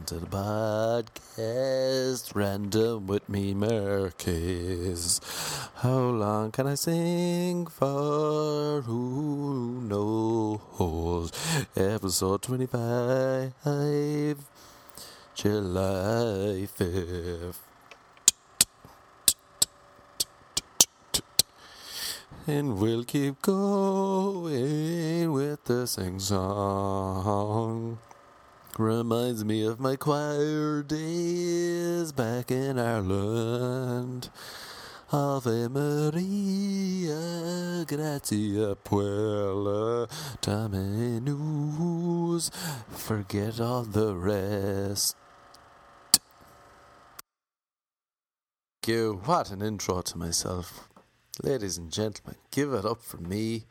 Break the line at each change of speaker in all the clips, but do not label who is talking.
Welcome to the podcast, Random with me, Marquez. How long can I sing for? Who knows? Episode 25, July 5th. And we'll keep going with the sing song. Reminds me of my choir days back in Ireland. Ave Maria, gratia puella, news. Forget all the rest. Thank you. What an intro to myself. Ladies and gentlemen, give it up for me.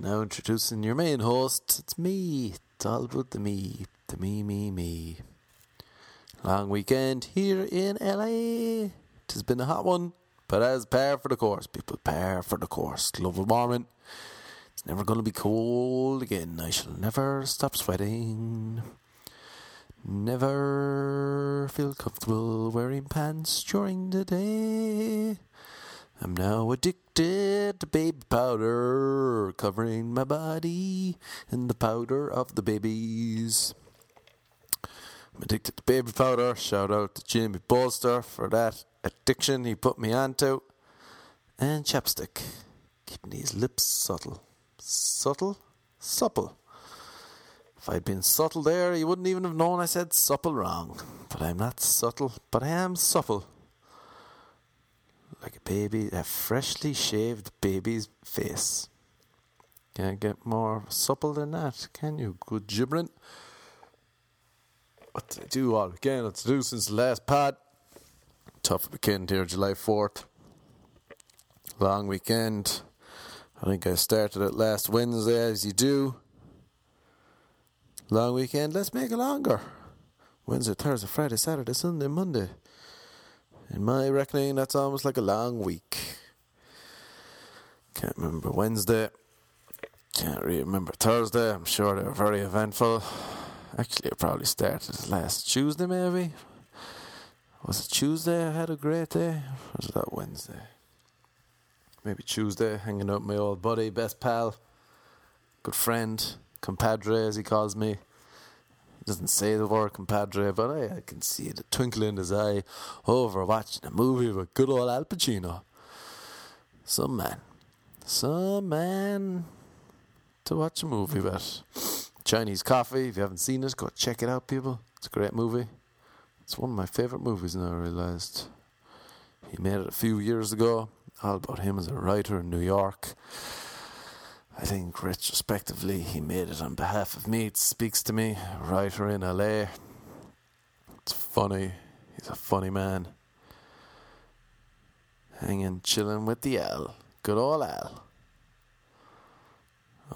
Now introducing your main host. It's me. It's all about the me. The me, me, me. Long weekend here in LA. Has been a hot one, but as par for the course, people, par for the course. Global warming. It's never going to be cold again. I shall never stop sweating. Never feel comfortable wearing pants during the day. I'm now addicted to baby powder, covering my body in the powder of the babies. I'm addicted to baby powder. Shout out to Jimmy Bolster for that addiction he put me onto. And chapstick, keeping these lips subtle. Subtle? Supple. If I'd been subtle there, you wouldn't even have known I said supple wrong. But I'm not subtle, but I am supple like a baby, a freshly shaved baby's face. Can't get more supple than that, can you? Good gibbering. What did I do all again? To do since the last pod? Tough weekend here, July 4th. Long weekend. I think I started it last Wednesday, as you do. Long weekend, let's make it longer. Wednesday, Thursday, Friday, Saturday, Sunday, Monday. In my reckoning, that's almost like a long week. Can't remember Wednesday. Can't really remember Thursday. I'm sure they were very eventful. Actually, it probably started last Tuesday, maybe. Was it Tuesday I had a great day? Or was that Wednesday? Maybe Tuesday, hanging out with my old buddy, best pal, good friend, compadre as he calls me doesn't say the word compadre, but I, I can see the twinkle in his eye over watching a movie with good old Al Pacino. Some man. Some man to watch a movie with. Chinese Coffee, if you haven't seen it, go check it out, people. It's a great movie. It's one of my favourite movies now, I realised. He made it a few years ago, all about him as a writer in New York. I think retrospectively he made it on behalf of me. It speaks to me, writer in LA. It's funny. He's a funny man. Hanging, chilling with the Al. Good old Al.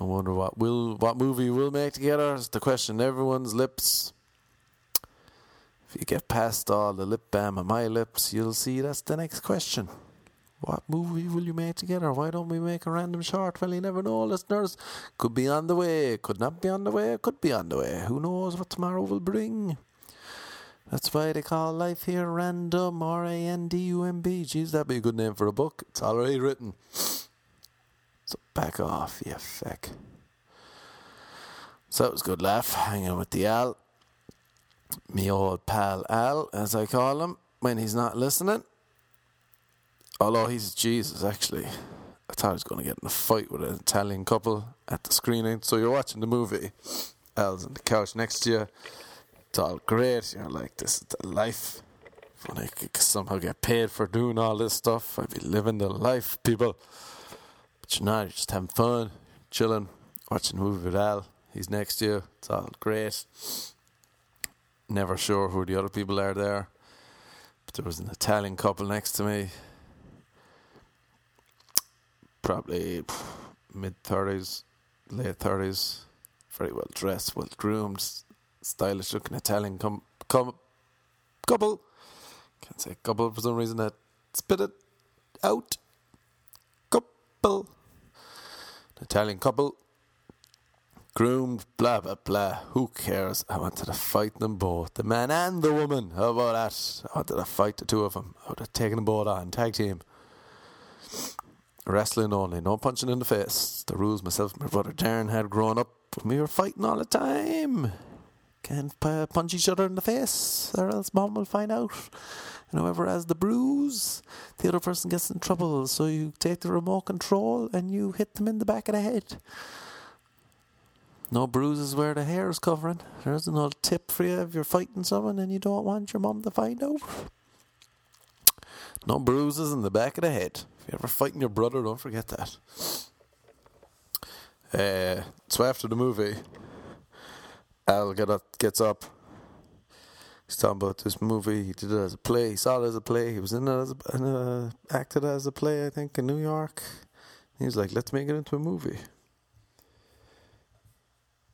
I wonder what will what movie we'll make together is the question everyone's lips. If you get past all the lip balm on my lips, you'll see that's the next question. What movie will you make together? Why don't we make a random short? Well, you never know, listeners. Could be on the way, could not be on the way, could be on the way. Who knows what tomorrow will bring? That's why they call life here random, R A N D U M B. Jeez, that'd be a good name for a book. It's already written. So back off, you feck. So it was good laugh, hanging with the Al. Me old pal Al, as I call him, when he's not listening. Although he's Jesus, actually. I thought he was going to get in a fight with an Italian couple at the screening. So you're watching the movie. Al's on the couch next to you. It's all great. You're like, this is the life. When I could somehow get paid for doing all this stuff, I'd be living the life, people. But you're not. You're just having fun, chilling, watching the movie with Al. He's next to you. It's all great. Never sure who the other people are there. But there was an Italian couple next to me probably mid thirties, late thirties, very well dressed, well groomed, stylish looking Italian com- com- couple. Can't say couple for some reason. That spit it out. Couple. An Italian couple. groomed, blah blah blah. Who cares? I wanted to fight them both, the man and the woman. How about that? I wanted to fight the two of them. I would have taken them both on tag team. Wrestling only, no punching in the face. The rules myself and my brother Darren had grown up. We were fighting all the time. Can't punch each other in the face, or else mom will find out. And whoever has the bruise, the other person gets in trouble. So you take the remote control and you hit them in the back of the head. No bruises where the hair is covering. There's another tip for you if you're fighting someone and you don't want your mom to find out. No bruises in the back of the head. If you're ever fighting your brother, don't forget that. Uh, so after the movie, Al get up, gets up. He's talking about this movie. He did it as a play. He saw it as a play. He was in it as a, in a acted as a play, I think, in New York. He was like, "Let's make it into a movie."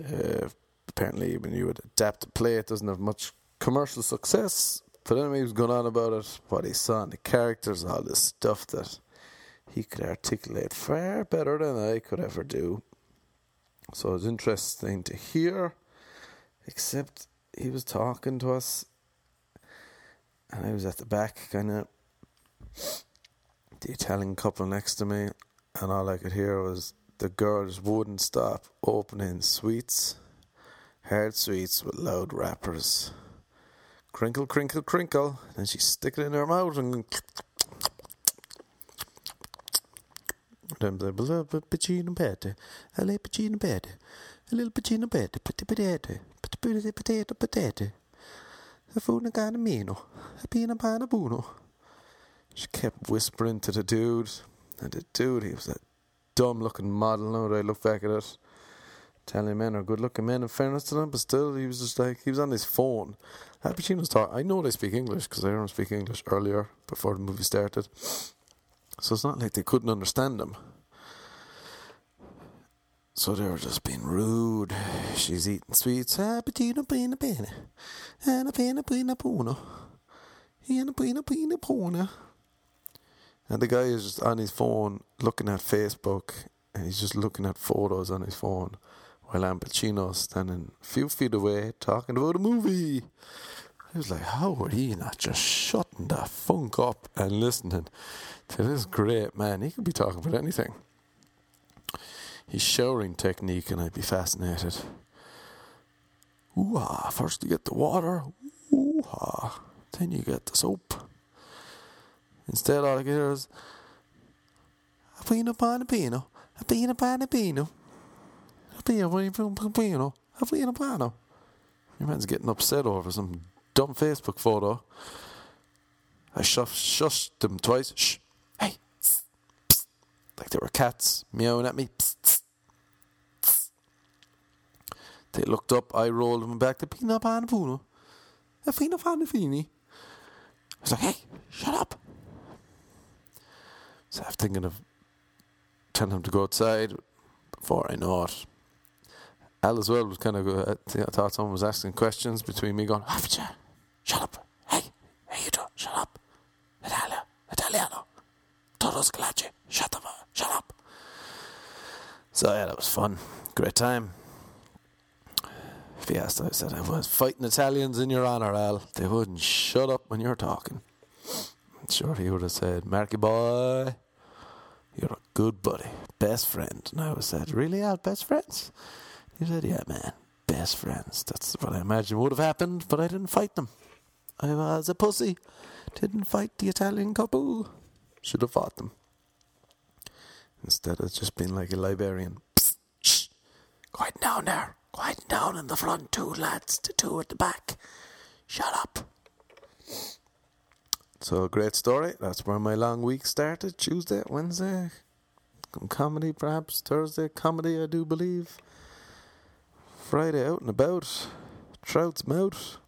Uh, apparently, when you would adapt a play, it doesn't have much commercial success. But anyway, he was going on about it, what he saw in the characters, all this stuff that he could articulate far better than I could ever do. So it was interesting to hear, except he was talking to us, and I was at the back, kind of the Italian couple next to me, and all I could hear was the girls wouldn't stop opening sweets, hard sweets with loud wrappers. Crinkle, crinkle, crinkle. Then she'd stick it in her mouth and. Then the little piccino pette, a little piccino pette, a little piccino pette, potato, potato, potato, potato. A funa mino, a pina pana buno. She kept whispering to the dude, and the dude, he was a dumb looking model now that I look back at it. Italian men are good looking men in fairness to them, but still, he was just like, he was on his phone. Al Pacino's talking. I know they speak English because I heard him speak English earlier before the movie started. So it's not like they couldn't understand him. So they were just being rude. She's eating sweets. Pacino, pina, pina. And a pina, pina, puno. And a pina, pina, puna. And the guy is just on his phone looking at Facebook and he's just looking at photos on his phone while Al Pacino's standing a few feet away talking about a movie. I was like, how are he not just shutting the funk up and listening to this great man? He could be talking about anything. His showering technique, and I'd be fascinated. Ooh ah, first you get the water, ooh ah, then you get the soap. Instead, all I get is a pino pan pino, a pino pan pino, a pino pan pino, a pino pano. Your man's getting upset over some dumb Facebook photo. I shush, shushed him twice. Shh. Like there were cats meowing at me. Psst, they looked up. I rolled them back to Pina Pana Puno. A Fina Fana Fini. I was like, hey, shut up. So I'm thinking of telling him to go outside before I know it. Al as well was kind of good. Uh, I thought someone was asking questions between me going, Officer, shut up. Hey, hey, you do, shut up. Italia, Italiano. Todos clache. Shut up, shut up. So yeah, that was fun. Great time. Fiesta, I said I was fighting Italians in your honour, Al. They wouldn't shut up when you're talking. Sure, he would have said, Marky boy, you're a good buddy, best friend. And I would have said, Really, Al, best friends? He said, Yeah, man, best friends. That's what I imagine would have happened, but I didn't fight them. I was a pussy. Didn't fight the Italian couple. Should have fought them. Instead of just being like a librarian. Psst, shh. Quiet down there. Quiet down in the front, two lads, the two at the back. Shut up. So, great story. That's where my long week started. Tuesday, Wednesday, comedy perhaps. Thursday, comedy, I do believe. Friday, out and about. Trout's mouth.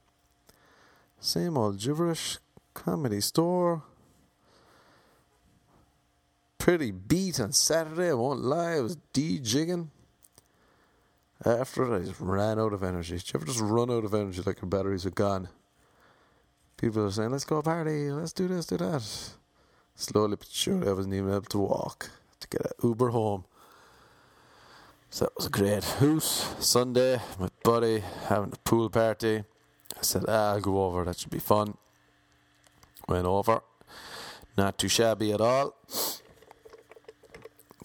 Same old gibberish. Comedy store. Pretty beat on Saturday, I won't lie. I was de-jigging. After it, I just ran out of energy. Did you ever just run out of energy like your batteries are gone? People are saying, let's go party, let's do this, do that. Slowly but surely, I wasn't even able to walk to get an Uber home. So it was a great hoot. Sunday, my buddy having a pool party. I said, ah, I'll go over, that should be fun. Went over. Not too shabby at all.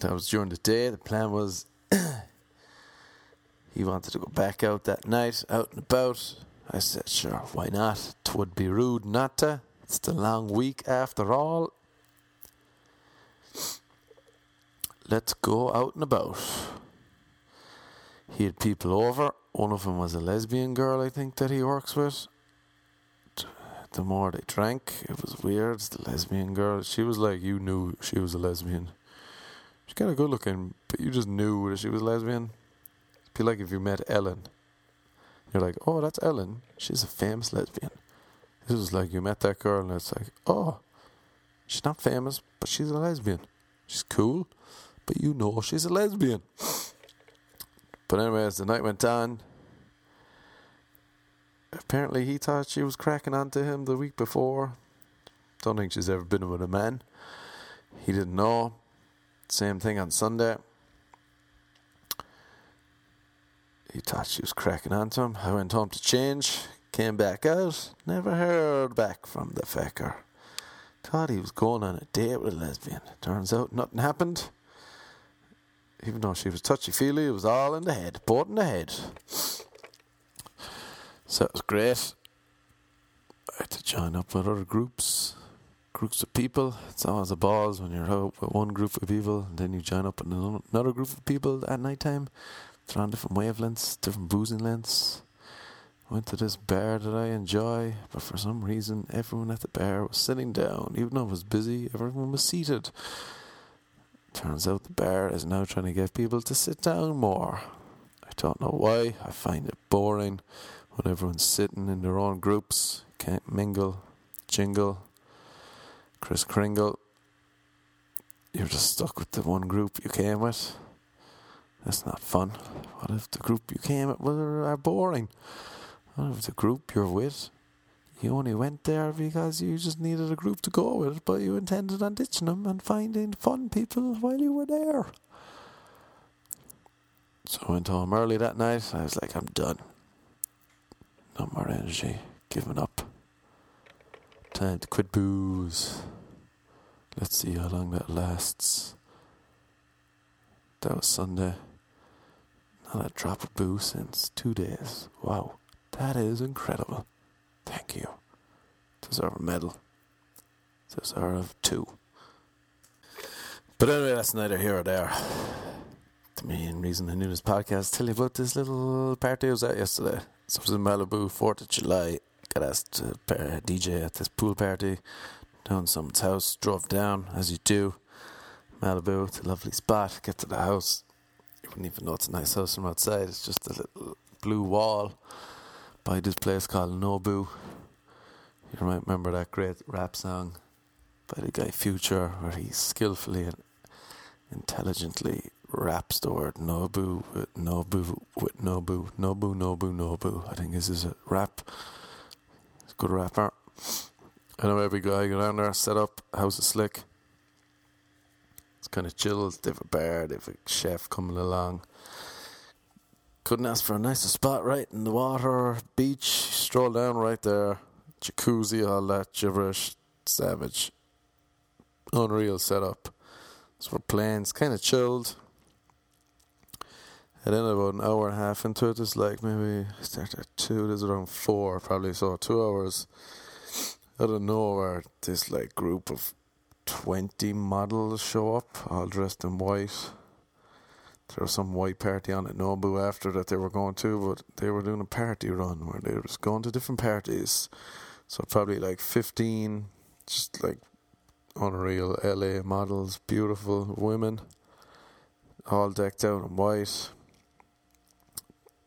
That was during the day. The plan was he wanted to go back out that night, out and about. I said, sure, why not? Twould be rude not to. It's the long week after all. Let's go out and about. He had people over. One of them was a lesbian girl, I think, that he works with. The more they drank, it was weird. The lesbian girl, she was like, you knew she was a lesbian. She's kind of good looking, but you just knew that she was lesbian. It'd be like if you met Ellen. You're like, oh, that's Ellen. She's a famous lesbian. This was like you met that girl, and it's like, oh, she's not famous, but she's a lesbian. She's cool, but you know she's a lesbian. But anyway, as the night went on, apparently he thought she was cracking onto him the week before. Don't think she's ever been with a man. He didn't know. Same thing on Sunday. He thought she was cracking onto him. I went home to change, came back out, never heard back from the fecker. Thought he was going on a date with a lesbian. Turns out nothing happened. Even though she was touchy feely, it was all in the head, both in the head. So it was great. I had to join up with other groups groups of people. It's always a balls when you're out with one group of people, and then you join up with another group of people at night time. They're on different wavelengths, different boozing lengths. Went to this bar that I enjoy, but for some reason, everyone at the bar was sitting down. Even though it was busy, everyone was seated. Turns out the bar is now trying to get people to sit down more. I don't know why. I find it boring when everyone's sitting in their own groups, can't mingle, jingle, Kris Kringle, you're just stuck with the one group you came with. That's not fun. What if the group you came with are boring? What if the group you're with, you only went there because you just needed a group to go with, but you intended on ditching them and finding fun people while you were there? So I went home early that night. I was like, I'm done. No more energy. Giving up. Time to quit booze. Let's see how long that lasts. That was Sunday. Not a drop of booze since two days. Wow, that is incredible. Thank you. Deserve a medal. Deserve two. But anyway, that's neither here or there. The main reason I knew this podcast tell you about this little party I was at yesterday. So it was in Malibu, 4th of July got asked to DJ at this pool party down someone's house. Drove down, as you do. Malibu, it's a lovely spot. Get to the house. You wouldn't even know it's a nice house from outside. It's just a little blue wall by this place called Nobu. You might remember that great rap song by the guy Future, where he skillfully and intelligently raps the word Nobu Nobu Nobu, Nobu, Nobu, Nobu. I think this is a rap good rapper. I know every guy go down there, set up, house is slick. It's kind of chill. They have a bar, they have a chef coming along. Couldn't ask for a nicer spot, right in the water, beach. Stroll down right there, jacuzzi, all that gibberish, savage, unreal setup. So we're playing. It's kind of chilled. And then about an hour and a half into it, it's like maybe start at two, there's around four probably, so two hours out of nowhere, this like group of 20 models show up, all dressed in white. There was some white party on at Nobu after that they were going to, but they were doing a party run where they were just going to different parties. So probably like 15, just like unreal LA models, beautiful women, all decked out in white.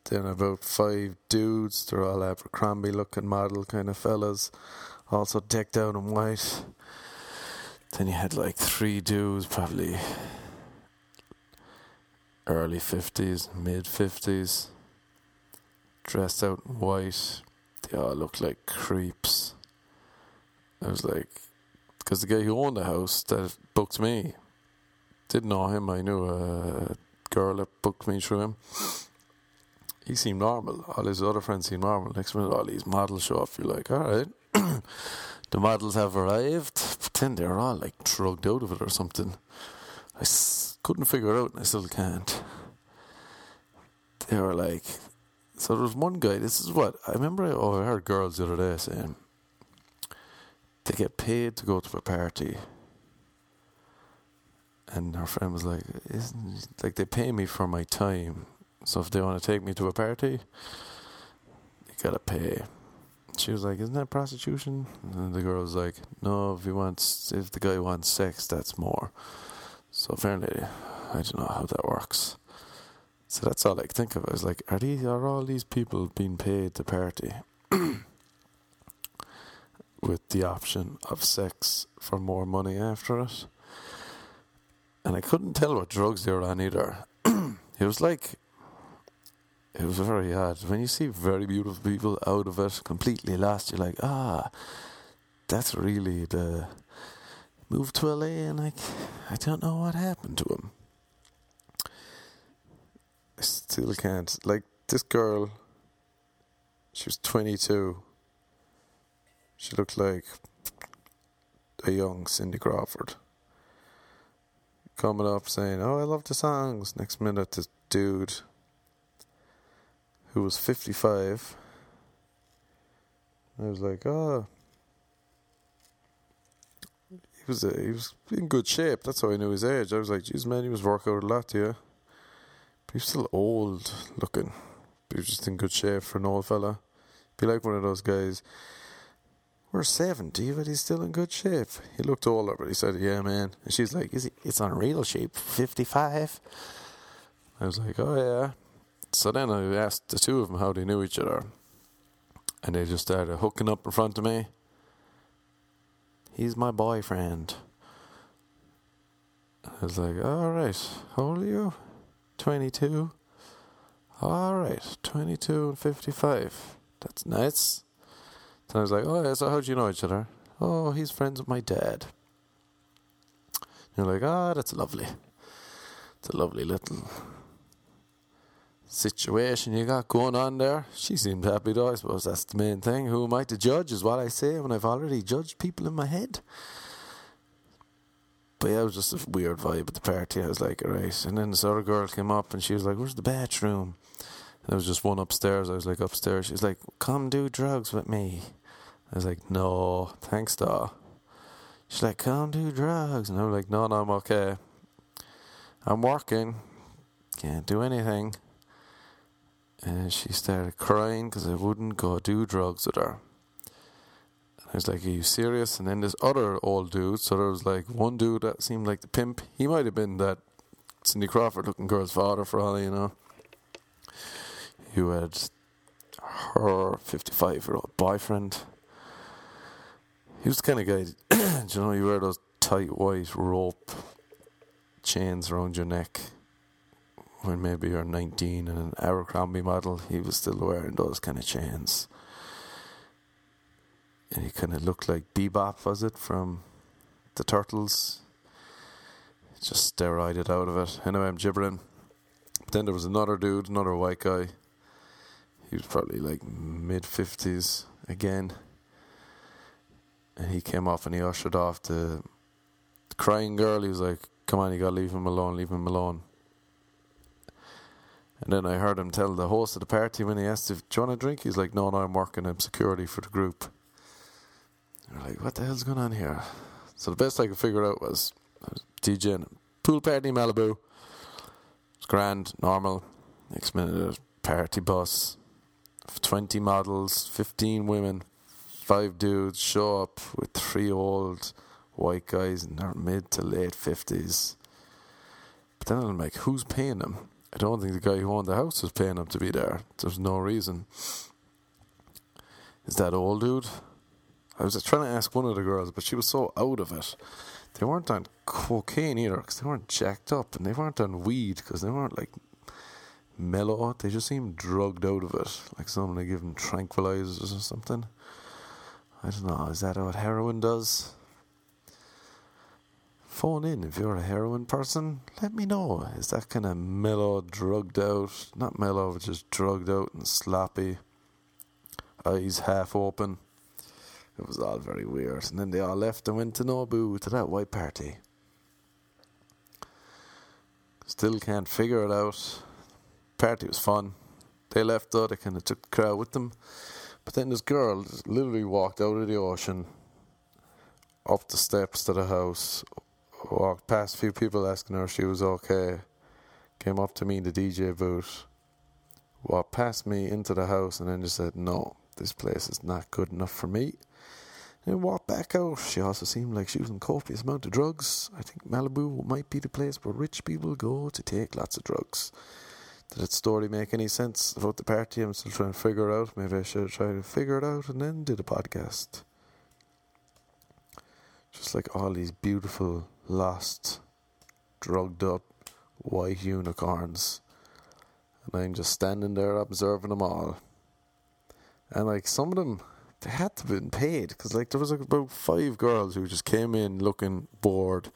Then about five dudes, they're all Abercrombie looking model kind of fellas, also decked out in white. Then you had like three dudes, probably early 50s, mid 50s, dressed out in white. They all looked like creeps. I was like, because the guy who owned the house that booked me didn't know him. I knew a girl that booked me through him. He seemed normal. All his other friends seemed normal. Next minute, all these models show up. You're like, all right, the models have arrived. But then they're all like drugged out of it or something. I s- couldn't figure it out, and I still can't. They were like, so there was one guy. This is what I remember. I, oh, I heard girls the other day saying they get paid to go to a party and her friend was like, "Isn't like they pay me for my time? So if they want to take me to a party, you gotta pay." She was like, "Isn't that prostitution?" And the girl was like, "No, if he wants, if the guy wants sex, that's more." So apparently, I don't know how that works. So that's all I could think of. I was like, "Are these are all these people being paid to party?" With the option of sex for more money after it and I couldn't tell what drugs they were on either. it was like it was very odd when you see very beautiful people out of it, completely lost. You're like, ah, that's really the move to LA, and like I don't know what happened to him. I still can't. Like this girl, she was 22. She looked like a young Cindy Crawford coming up saying, "Oh, I love the songs." Next minute, this dude who was fifty-five. I was like, "Oh." He was uh, he was in good shape. That's how I knew his age. I was like, "Geez, man, he was working out a lot, yeah." But he was still old looking. But he was just in good shape for an old fella. Be like one of those guys. We're 70, but he's still in good shape. He looked older, but he said, Yeah, man. And she's like, Is he? It's on real shape, 55. I was like, Oh, yeah. So then I asked the two of them how they knew each other. And they just started hooking up in front of me. He's my boyfriend. I was like, All right. How old are you? 22. All right. 22 and 55. That's nice. So I was like, oh, yeah, so how'd you know each other? Oh, he's friends with my dad. You're like, ah, oh, that's lovely. It's a lovely little situation you got going on there. She seemed happy though, I suppose that's the main thing. Who am I to judge is what I say when I've already judged people in my head. But yeah, it was just a weird vibe at the party. I was like, alright. And then this other girl came up and she was like, Where's the bathroom? And there was just one upstairs. I was like, Upstairs. She was like, Come do drugs with me. I was like, no, thanks, though. She's like, come do drugs. And I was like, no, no, I'm okay. I'm working. Can't do anything. And she started crying because I wouldn't go do drugs with her. I was like, Are you serious? And then this other old dude, so there was like one dude that seemed like the pimp. He might have been that Cindy Crawford looking girl's father, for all you know. Who had her 55 year old boyfriend. He was the kind of guy, you know, you wear those tight white rope chains around your neck when maybe you're 19 and an Abercrombie model. He was still wearing those kind of chains. And he kind of looked like Bebop, was it, from the Turtles? Just steroided out of it. Anyway, I'm gibbering. Then there was another dude, another white guy. He was probably like mid 50s again and he came off and he ushered off the, the crying girl. He was like, "Come on, you gotta leave him alone. Leave him alone." And then I heard him tell the host of the party when he asked if, "Do you want a drink?" He's like, "No, no, I'm working. I'm security for the group." We're like, "What the hell's going on here?" So the best I could figure out was, was DJing pool party Malibu. It's grand, normal. Next minute, a party bus, twenty models, fifteen women, five dudes show up with three old white guys in their mid to late fifties. But then I'm like, who's paying them? I don't think the guy who owned the house was paying them to be there. There's no reason. Is that old dude? I was just trying to ask one of the girls, but she was so out of it. They weren't on cocaine either because they weren't jacked up, and they weren't on weed because they weren't like mellow. They just seemed drugged out of it, like someone they give them tranquilizers or something. I don't know. Is that what heroin does? Phone in if you're a heroin person. Let me know. Is that kind of mellow, drugged out? Not mellow, just drugged out and sloppy. Eyes half open. It was all very weird. And then they all left and went to Nobu to that white party. Still can't figure it out. Party was fun. They left though, they kind of took the crowd with them. But then this girl literally walked out of the ocean, up the steps to the house, walked past a few people asking her if she was okay, came up to me in the DJ booth, walked past me into the house, and then just said, No, this place is not good enough for me. And walked back out. She also seemed like she was in copious amount of drugs. I think Malibu might be the place where rich people go to take lots of drugs. Did that story make any sense about the party? I'm still trying to figure out. Maybe I should try to figure it out and then do the podcast. Just like all these beautiful, lost, drugged up white unicorns. And I'm just standing there observing them all. And like some of them, they had to have been paid because like there was like about five girls who just came in looking bored,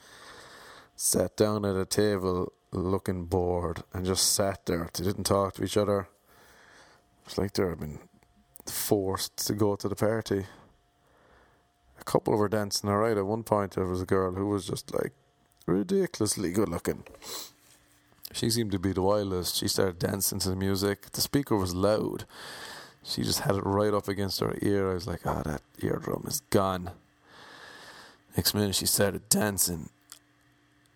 sat down at a table looking bored, and just sat there. They didn't talk to each other. It's like they had been forced to go to the party. A couple were dancing alright. At one point, there was a girl who was just like ridiculously good looking. She seemed to be the wildest. She started dancing to the music. The speaker was loud she just had it right up against her ear. I was like, oh, that eardrum is gone. Next minute, she started dancing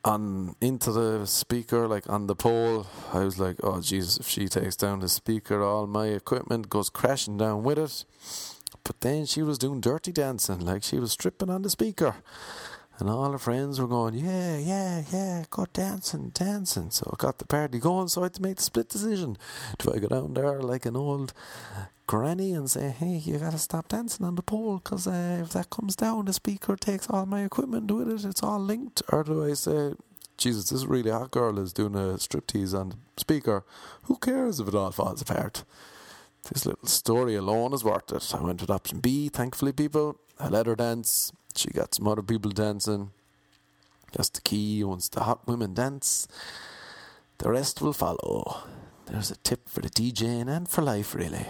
on into the speaker, like on the pole. I was like, oh, Jesus, if she takes down the speaker, all my equipment goes crashing down with it. But then she was doing dirty dancing, like she was stripping on the speaker. And all her friends were going, yeah, yeah, yeah, go dancing, dancing. So I got the party going, so I had to make the split decision. Do I go down there like an old granny and say, hey, you gotta stop dancing on the pole because uh, if that comes down, the speaker takes all my equipment with it, it's all linked? Or do I say, Jesus, this really hot girl is doing a striptease on the speaker. Who cares if it all falls apart? This little story alone is worth it. I went with option B, thankfully, people. I let her dance. She got some other people dancing. That's the key. Once the hot women dance, the rest will follow. There's a tip for the DJing and for life, really.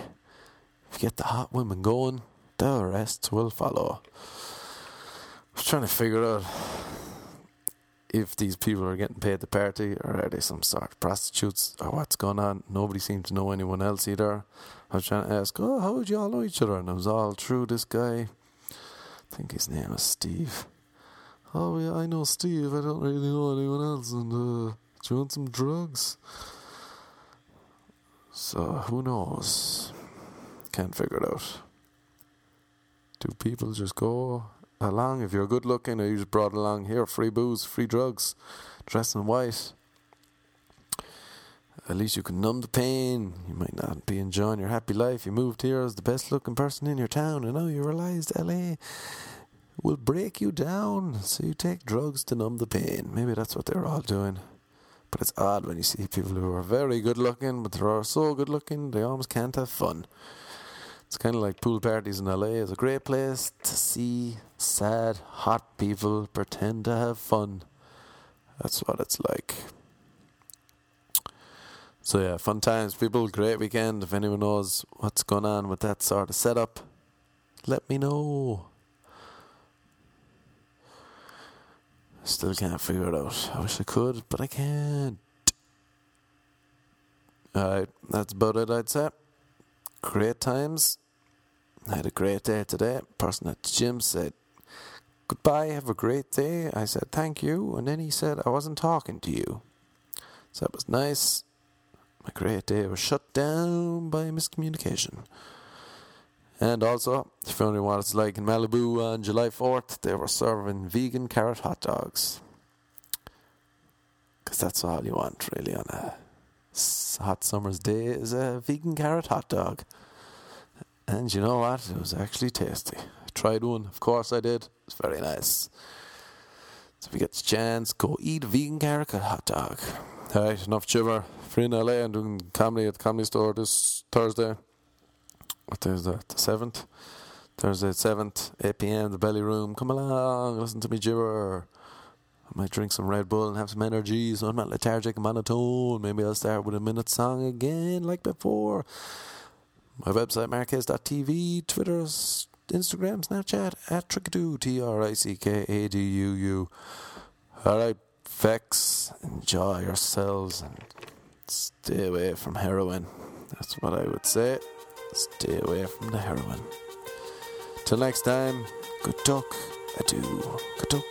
If you get the hot women going, the rest will follow. I was trying to figure out if these people are getting paid the party or are they some sort of prostitutes or what's going on. Nobody seemed to know anyone else either. I was trying to ask, oh, how would you all know each other? And it was all through this guy. I think his name is Steve. Oh, yeah, I know Steve. I don't really know anyone else. And, uh, do you want some drugs? So, who knows? Can't figure it out. Do people just go along? If you're good looking, or you just brought along here free booze, free drugs, dress in white. At least you can numb the pain. You might not be enjoying your happy life. You moved here as the best looking person in your town, and now you realized LA will break you down. So you take drugs to numb the pain. Maybe that's what they're all doing. But it's odd when you see people who are very good looking, but they are so good looking they almost can't have fun. It's kind of like pool parties in LA. It's a great place to see sad, hot people pretend to have fun. That's what it's like. So yeah, fun times, people. Great weekend. If anyone knows what's going on with that sort of setup, let me know. Still can't figure it out. I wish I could, but I can't. Alright, that's about it, I'd say. Great times. I had a great day today. Person at the gym said, Goodbye, have a great day. I said, Thank you. And then he said, I wasn't talking to you. So that was nice. My great day was shut down by miscommunication. And also, if you wondering what it's like in Malibu on July 4th, they were serving vegan carrot hot dogs. Because that's all you want, really, on a hot summer's day is a vegan carrot hot dog. And you know what? It was actually tasty. I tried one, of course I did. It's very nice. So if you get the chance, go eat vegan carrot hot dog. Alright, enough chiver. Free in LA, I'm doing comedy at the comedy store this Thursday. What day is that? The 7th? Thursday 7th, 8 pm, the belly room. Come along, listen to me gibber. I might drink some Red Bull and have some energy so I'm not lethargic and monotone. Maybe I'll start with a minute song again like before. My website, marquez.tv, Twitter, Instagram, Snapchat, at Trickadoo, T R I C K A D U U. Alright, Vex, enjoy yourselves and stay away from heroin. That's what I would say. Stay away from the heroin. Till next time, good talk, adieu. Good talk,